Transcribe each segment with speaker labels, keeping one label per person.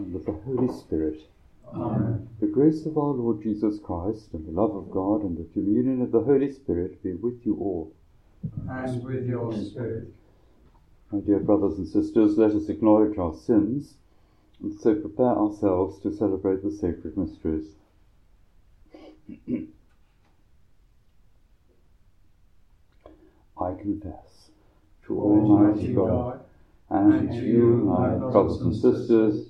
Speaker 1: Son, of the Holy Spirit.
Speaker 2: Amen.
Speaker 1: The grace of our Lord Jesus Christ, and the love of God, and the communion of the Holy Spirit be with you all.
Speaker 2: And with your spirit.
Speaker 1: My dear brothers and sisters, let us acknowledge our sins, and so prepare ourselves to celebrate the sacred mysteries. I confess to Almighty God and to you, my brothers and sisters,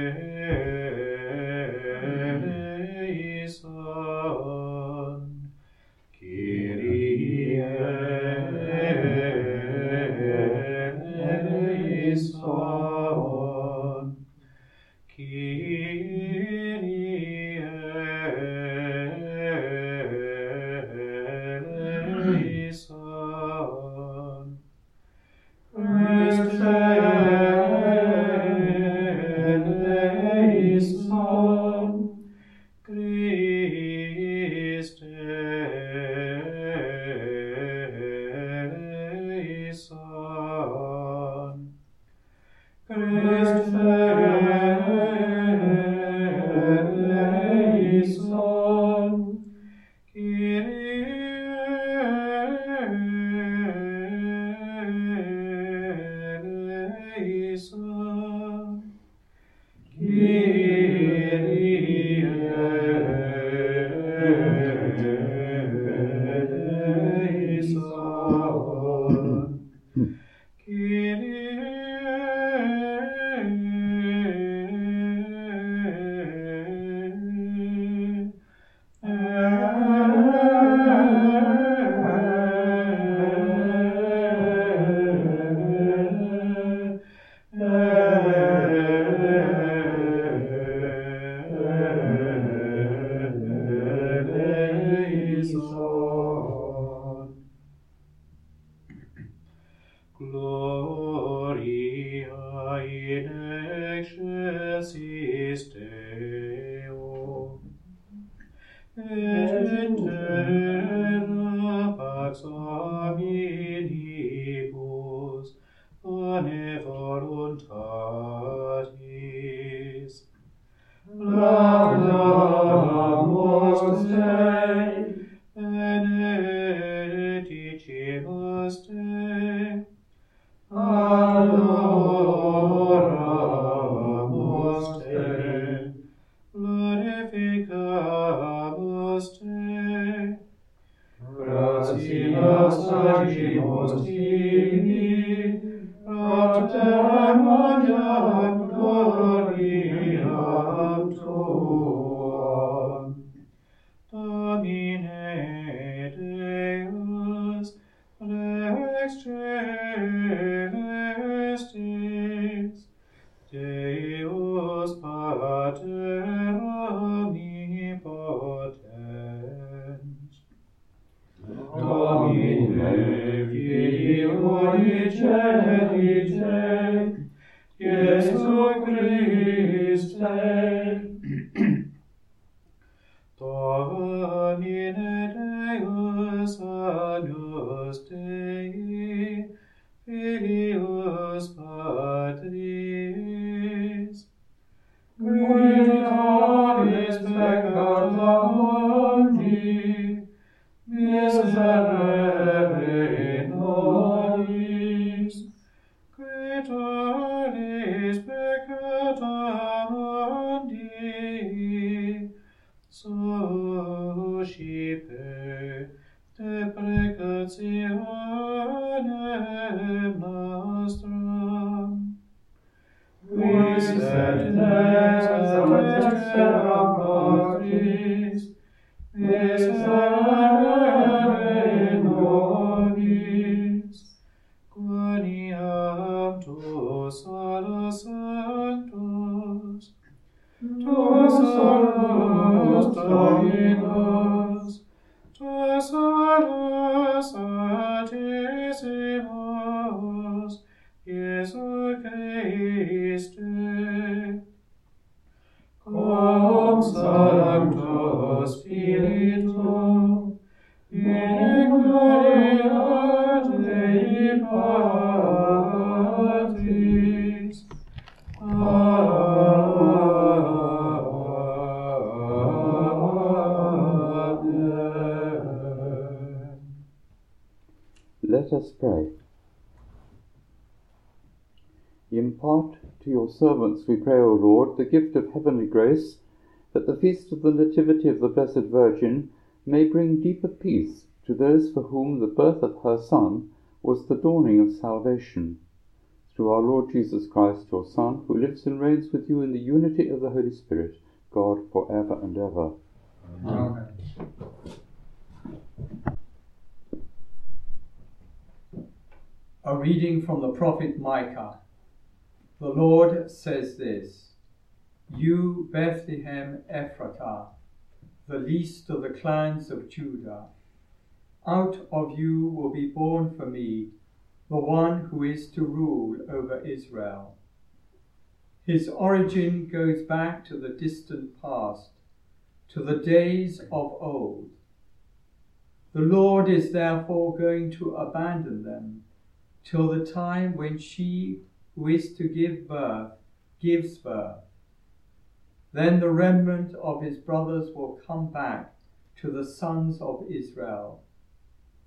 Speaker 2: Excelsis Corice, Iesu Christe,
Speaker 1: servants, we pray, O Lord, the gift of heavenly grace, that the feast of the Nativity of the Blessed Virgin may bring deeper peace to those for whom the birth of her Son was the dawning of salvation. Through our Lord Jesus Christ, your Son, who lives and reigns with you in the unity of the Holy Spirit, God for ever and ever.
Speaker 3: Amen. A reading from the prophet Micah. The Lord says this You, Bethlehem Ephratah, the least of the clans of Judah, out of you will be born for me the one who is to rule over Israel. His origin goes back to the distant past, to the days of old. The Lord is therefore going to abandon them till the time when she who is to give birth gives birth. Then the remnant of his brothers will come back to the sons of Israel.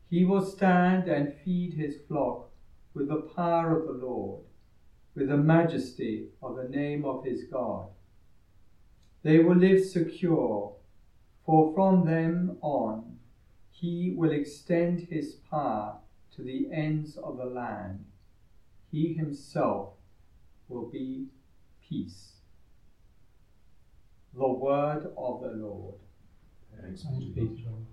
Speaker 3: He will stand and feed his flock with the power of the Lord, with the majesty of the name of his God. They will live secure, for from them on he will extend his power to the ends of the land. He himself will be peace. The word of the Lord.
Speaker 2: Thanks be to God.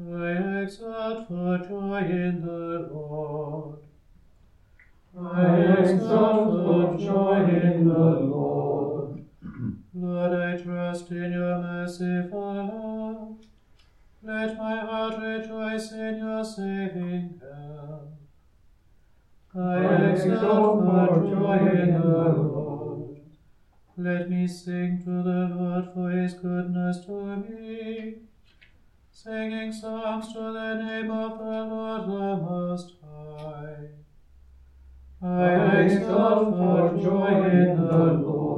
Speaker 2: I exult for joy in the Lord. I exult for joy in the Lord. Lord, I trust in your merciful love. Let my heart rejoice in your saving help. I exult for joy in the Lord. Let me sing to the Lord for his goodness to me. Singing songs to the name of the Lord the Most High. I exult for joy in the Lord.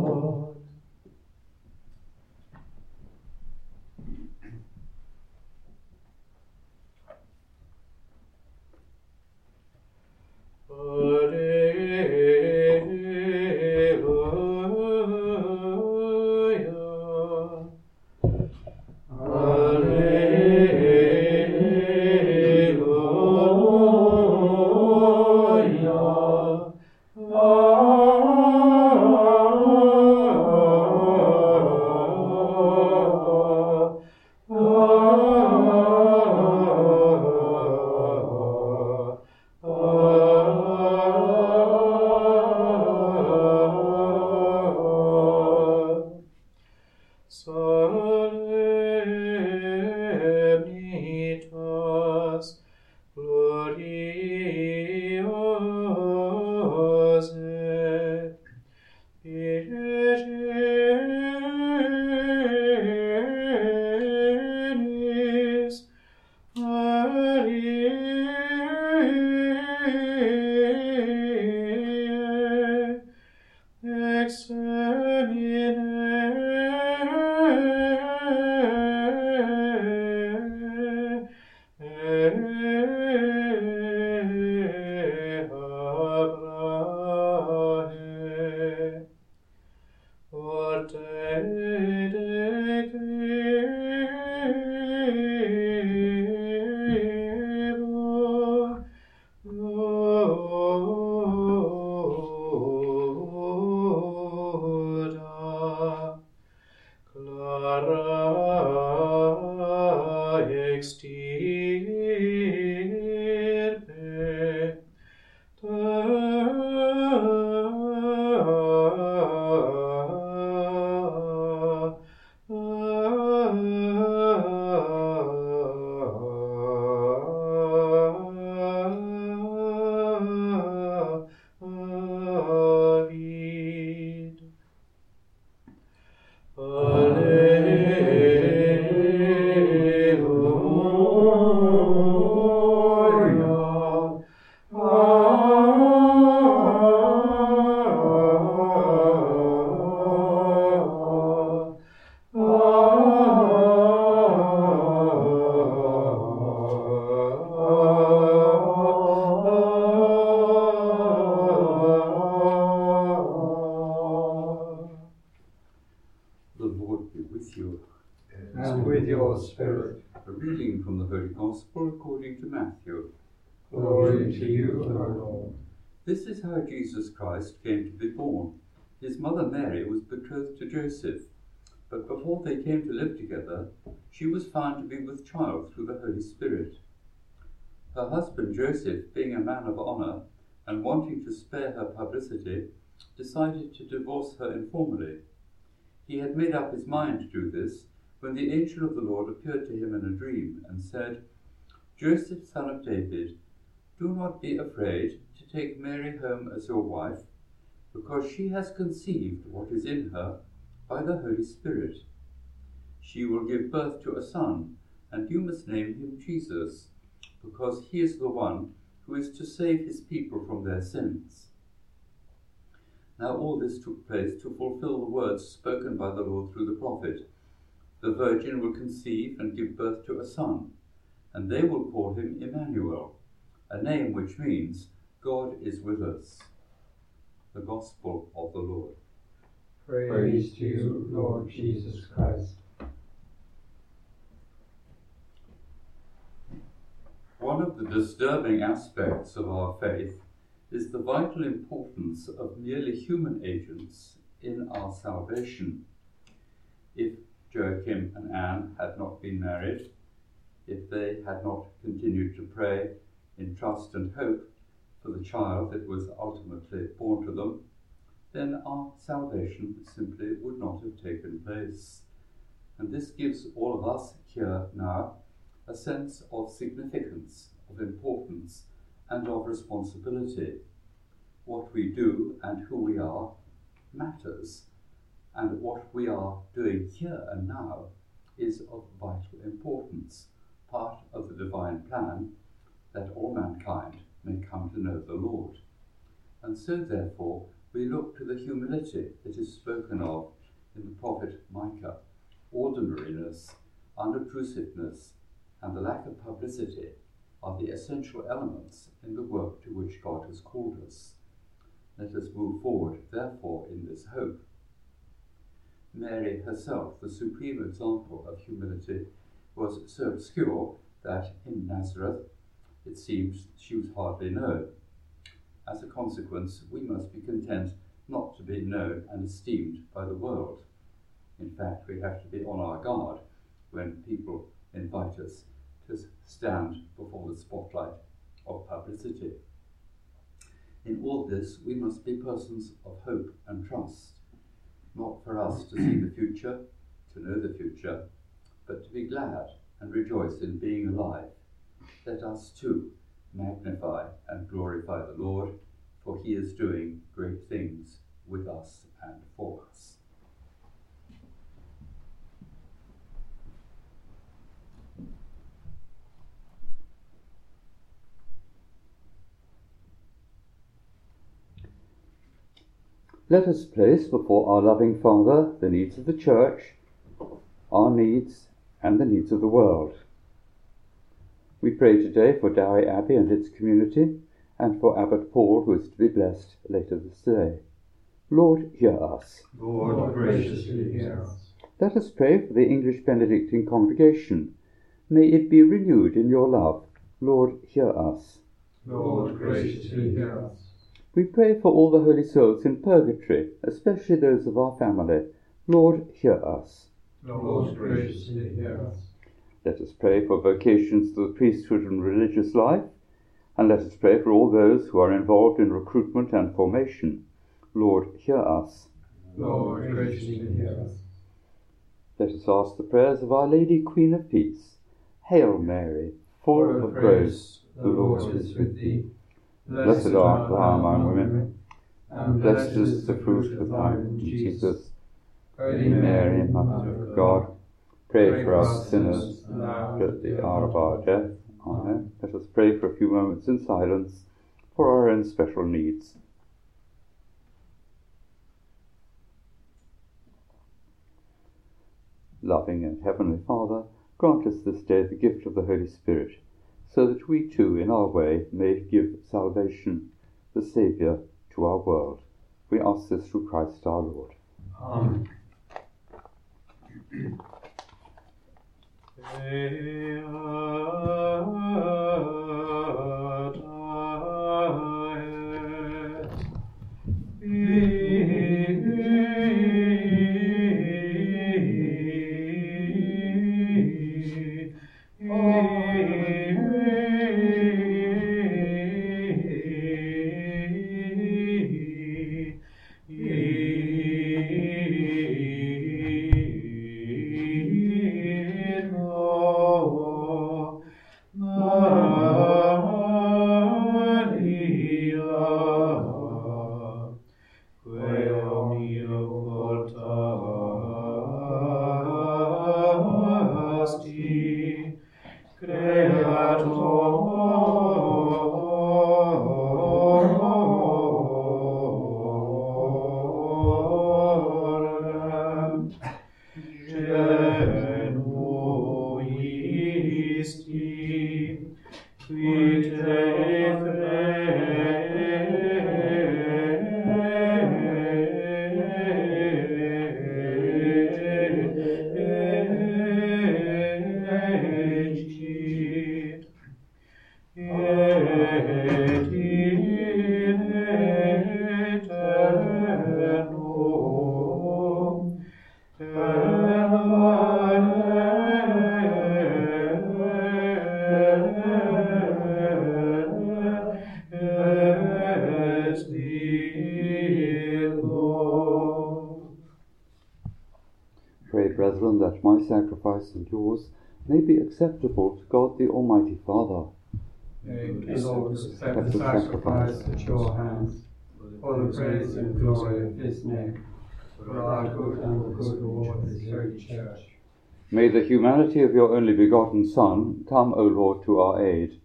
Speaker 1: Amen. Mother Mary was betrothed to Joseph, but before they came to live together, she was found to be with child through the Holy Spirit. Her husband Joseph, being a man of honour and wanting to spare her publicity, decided to divorce her informally. He had made up his mind to do this when the angel of the Lord appeared to him in a dream and said, Joseph, son of David, do not be afraid to take Mary home as your wife, because she has conceived what is in her by the Holy Spirit. She will give birth to a son, and you must name him Jesus, because he is the one who is to save his people from their sins. Now all this took place to fulfill the words spoken by the Lord through the prophet. The virgin will conceive and give birth to a son, and they will call him Emmanuel a name which means God is with us. The Gospel of the Lord.
Speaker 2: Praise, Praise to you, Lord Jesus Christ.
Speaker 1: One of the disturbing aspects of our faith is the vital importance of merely human agents in our salvation. If Joachim and Anne had not been married, if they had not continued to pray in trust and hope for the child that was ultimately born to them, then our salvation simply would not have taken place. And this gives all of us here now a sense of significance, of importance, and of responsibility. What we do and who we are matters, and what we are doing here and now is of vital importance, part of the divine plan that all mankind may come to know the Lord. And so, therefore, we look to the humility that is spoken of in the prophet Micah ordinariness, unobtrusiveness, and the lack of publicity are the essential elements in the work to which God has called us. Let us move forward, therefore, in this hope. Mary herself, the supreme example of humility, was so obscure that in Nazareth it seems she was hardly known. As a consequence, we must be content not to be known and esteemed by the world. In fact, we have to be on our guard when people invite us to stand before the spotlight of publicity. In all this, we must be persons of hope and trust, not for us to see the future, to know the future, but to be glad and rejoice in being alive let us too magnify and glorify the Lord, for he is doing great things with us and for us. Let us place before our loving Father the needs of the Church, our needs, and the needs of the world. We pray today for Douai Abbey and its community, and for Abbot Paul, who is to be blessed later this day. Lord, hear us.
Speaker 2: Lord, graciously hear us.
Speaker 1: Let us pray for the English Benedictine congregation. May it be renewed in your love. Lord, hear us.
Speaker 2: Lord, graciously hear us.
Speaker 1: We pray for all the holy souls in purgatory, especially those of our family. Lord, hear us.
Speaker 2: Lord, graciously hear us.
Speaker 1: Let us pray for vocations to the priesthood and religious life, and let us pray for all those who are involved in recruitment and formation. Lord, hear us.
Speaker 2: Lord, graciously hear us.
Speaker 1: Let us ask the prayers of Our Lady, Queen of Peace. Hail Mary, full of grace, the Lord is with thee. Blessed art thou among women, and blessed is the fruit of thy womb, Jesus. Holy Mary, Mother of God, pray for us sinners, now at the hour of our death. Amen. Let us pray for a few moments in silence for our own special needs. Loving and Heavenly Father, grant us this day the gift of the Holy Spirit, so that we too, in our way, may give salvation, the Saviour, to our world. We ask this through Christ our Lord.
Speaker 2: Amen. Hey, ah. ah, ah.
Speaker 1: Pray, brethren, that my sacrifice and yours may be acceptable to God the Almighty Father.
Speaker 2: May the Lord accept the sacrifice at your hands for the praise and glory of his name, for our good and the good reward of his holy church.
Speaker 1: May the humanity of your only begotten Son come, O Lord, to our aid,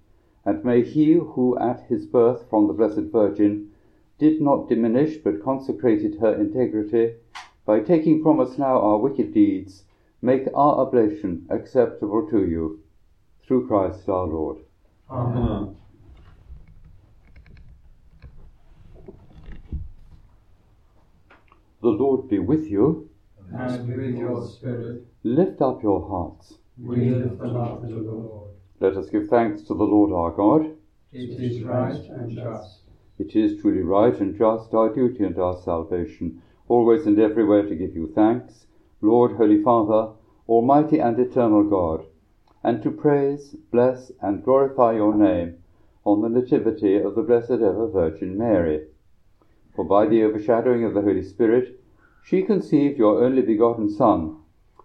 Speaker 1: and may he who at his birth from the Blessed Virgin did not diminish but consecrated her integrity, by taking from us now our wicked deeds, make our oblation acceptable to you. Through Christ our Lord.
Speaker 2: Amen.
Speaker 1: The Lord be with you.
Speaker 2: And with your spirit,
Speaker 1: Lift up your hearts.
Speaker 2: we lift them up to the Lord.
Speaker 1: Let us give thanks to the Lord our God.
Speaker 2: It is right and just.
Speaker 1: It is truly right and just, our duty and our salvation, always and everywhere to give you thanks, Lord, Holy Father, Almighty and eternal God, and to praise, bless, and glorify your name on the nativity of the Blessed Ever Virgin Mary. For by the overshadowing of the Holy Spirit, she conceived your only begotten Son,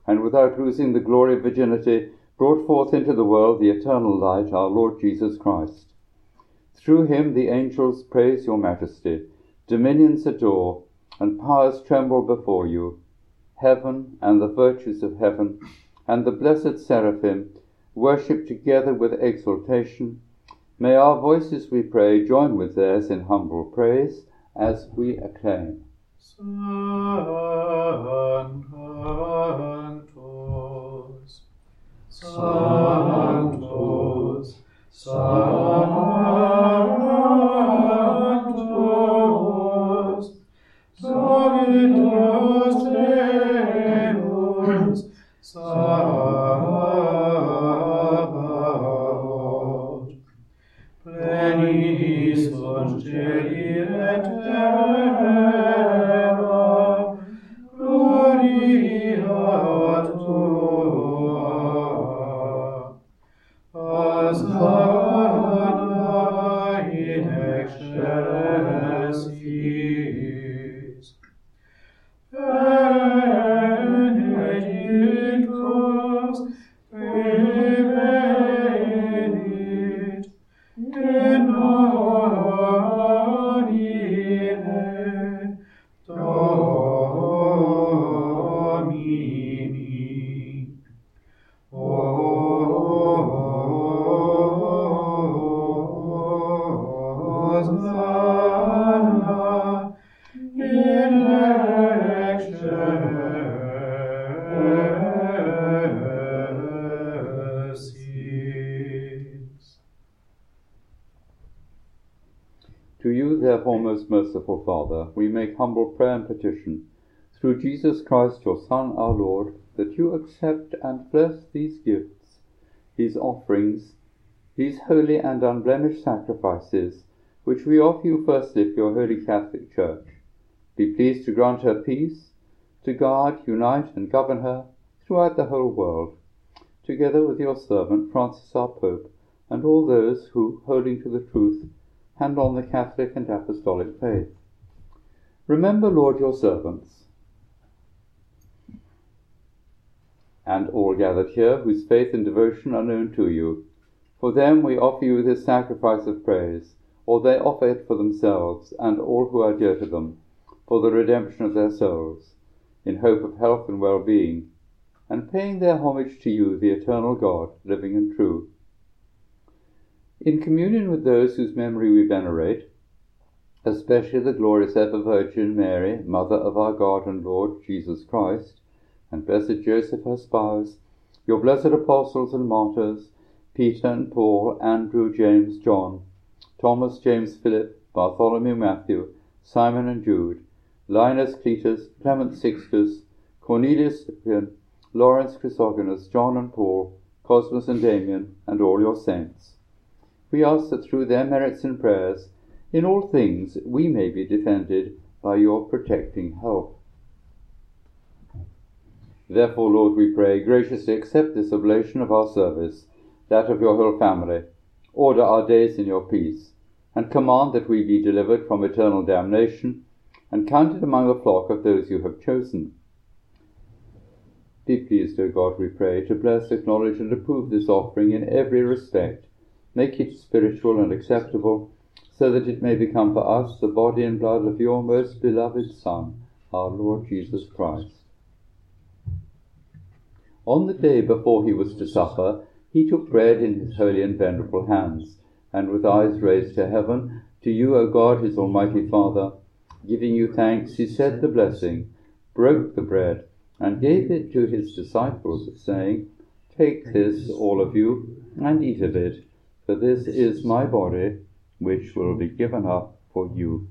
Speaker 1: and without losing the glory of virginity, brought forth into the world the eternal light, our Lord Jesus Christ. Through him the angels praise your majesty, dominions adore, and powers tremble before you. Heaven and the virtues of heaven and the blessed seraphim worship together with exultation. May our voices, we pray, join with theirs in humble praise as we acclaim.
Speaker 2: Sanctus, Sanctus, Sanctus, Veni, Iisus, celi et
Speaker 1: terre, Father, we make humble prayer and petition, through Jesus Christ, your Son, our Lord, that you accept and bless these gifts, these offerings, these holy and unblemished sacrifices, which we offer you firstly for your holy Catholic Church. Be pleased to grant her peace, to guard, unite, and govern her throughout the whole world, together with your servant Francis our Pope, and all those who, holding to the truth, hand on the Catholic and Apostolic faith. Remember, Lord, your servants, and all gathered here whose faith and devotion are known to you. For them we offer you this sacrifice of praise, or they offer it for themselves and all who are dear to them, for the redemption of their souls, in hope of health and well-being, and paying their homage to you, the eternal God, living and true. In communion with those whose memory we venerate, especially the glorious ever Virgin Mary, Mother of our God and Lord Jesus Christ, and blessed Joseph her spouse, your blessed apostles and martyrs, Peter and Paul, Andrew, James, John, Thomas, James, Philip, Bartholomew, Matthew, Simon and Jude, Linus, Cletus, Clement, Sixtus, Cornelius, Cyprian, Lawrence, Chrysogonus, John and Paul, Cosmas and Damian, and all your saints. We ask that through their merits and prayers, in all things we may be defended by your protecting help. Therefore, Lord, we pray, graciously accept this oblation of our service, that of your whole family. Order our days in your peace, and command that we be delivered from eternal damnation, and counted among the flock of those you have chosen. Be pleased, O God, we pray, to bless, acknowledge, and approve this offering in every respect. Make it spiritual and acceptable, so that it may become for us the body and blood of your most beloved Son, our Lord Jesus Christ. On the day before he was to suffer, he took bread in his holy and venerable hands, and with eyes raised to heaven, to you, O God, his almighty Father, giving you thanks, he said the blessing, broke the bread, and gave it to his disciples, saying, Take this, all of you, and eat of it, for this is my body, which will be given up for you.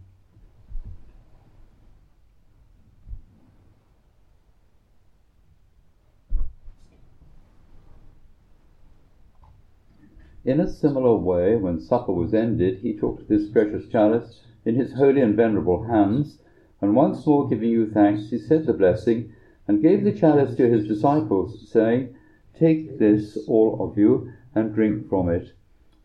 Speaker 1: In a similar way, when supper was ended, he took this precious chalice in his holy and venerable hands, and once more giving you thanks, he said the blessing, and gave the chalice to his disciples, saying, Take this, all of you, and drink from it,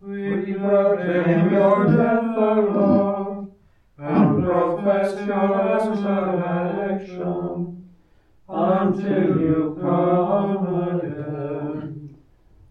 Speaker 2: We proclaim your death, O Lord, and profess your resurrection until you come again.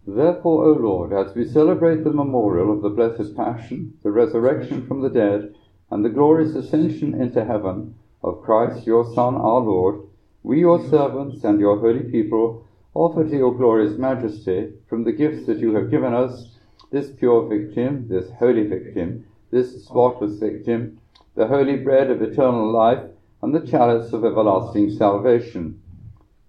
Speaker 1: Therefore, O Lord, as we celebrate the memorial of the blessed Passion, the resurrection from the dead, and the glorious ascension into heaven of Christ your Son, our Lord, we, your servants and your holy people, offer to your glorious majesty, from the gifts that you have given us, this pure victim, this holy victim, this spotless victim, the holy bread of eternal life, and the chalice of everlasting salvation.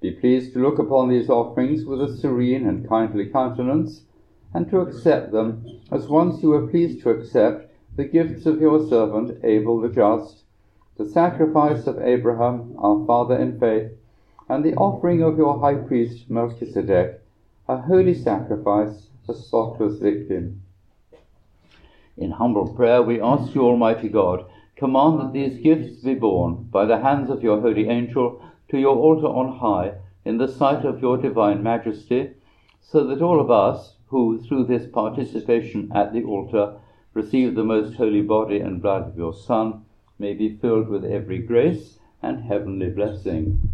Speaker 1: Be pleased to look upon these offerings with a serene and kindly countenance, and to accept them as once you were pleased to accept the gifts of your servant Abel the just, the sacrifice of Abraham, our father in faith, and the offering of your high priest Melchizedek, a holy sacrifice, a spotless victim. In humble prayer, we ask you, Almighty God, command that these gifts be borne by the hands of your holy angel to your altar on high in the sight of your divine majesty, so that all of us who, through this participation at the altar, receive the most holy body and blood of your Son, may be filled with every grace and heavenly blessing.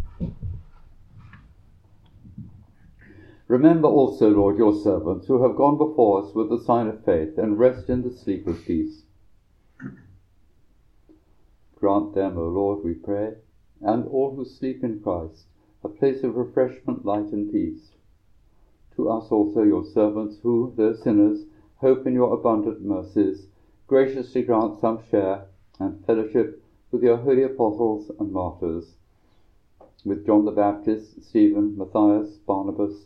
Speaker 1: Remember also, Lord, your servants who have gone before us with the sign of faith and rest in the sleep of peace. Grant them, O Lord, we pray, and all who sleep in Christ, a place of refreshment, light, and peace. To us also, your servants, who, though sinners, hope in your abundant mercies, graciously grant some share and fellowship with your holy apostles and martyrs, with John the Baptist, Stephen, Matthias, Barnabas,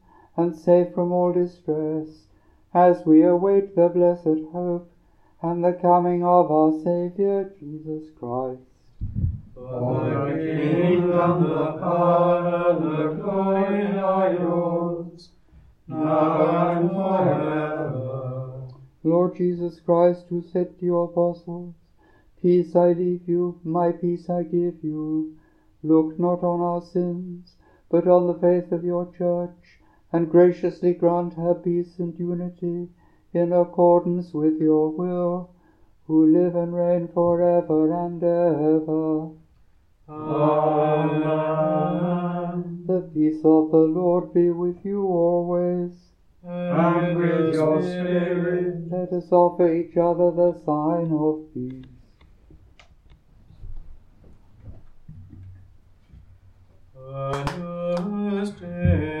Speaker 1: and safe from all distress, as we await the blessed hope and the coming of our Saviour Jesus Christ.
Speaker 2: For the kingdom, the power, and the glory are yours, now and forever.
Speaker 1: Lord Jesus Christ, who said to your apostles, Peace I leave you, my peace I give you, look not on our sins, but on the faith of your church, and graciously grant her peace and unity in accordance with your will, who live and reign for ever and ever.
Speaker 2: Amen.
Speaker 1: The peace of the Lord be with you always.
Speaker 2: And with your spirit.
Speaker 1: Let us offer each other the sign of peace.
Speaker 2: Dei,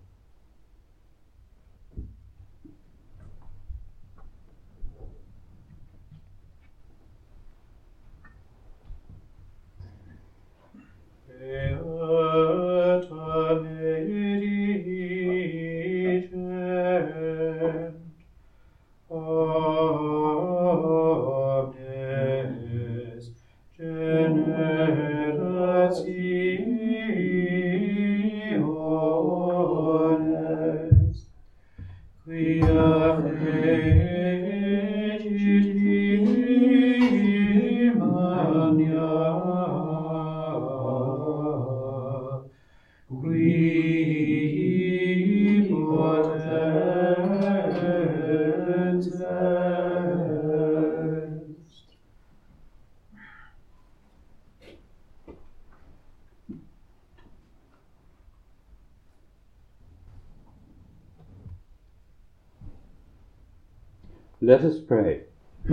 Speaker 1: Let us pray.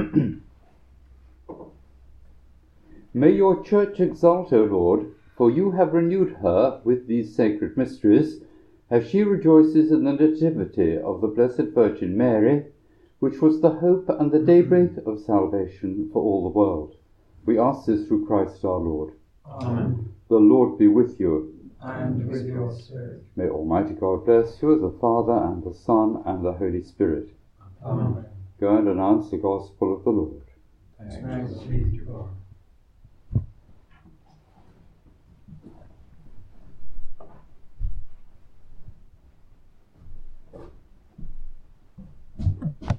Speaker 1: May your church exult, O Lord, for you have renewed her with these sacred mysteries, as she rejoices in the nativity of the Blessed Virgin Mary, which was the hope and the daybreak of salvation for all the world. We ask this through Christ our Lord.
Speaker 2: Amen.
Speaker 1: The Lord be with you.
Speaker 2: And with your spirit.
Speaker 1: May Almighty God bless you, the Father, and the Son, and the Holy Spirit.
Speaker 2: Amen.
Speaker 1: Go and announce the gospel of the Lord.
Speaker 2: Thanks God.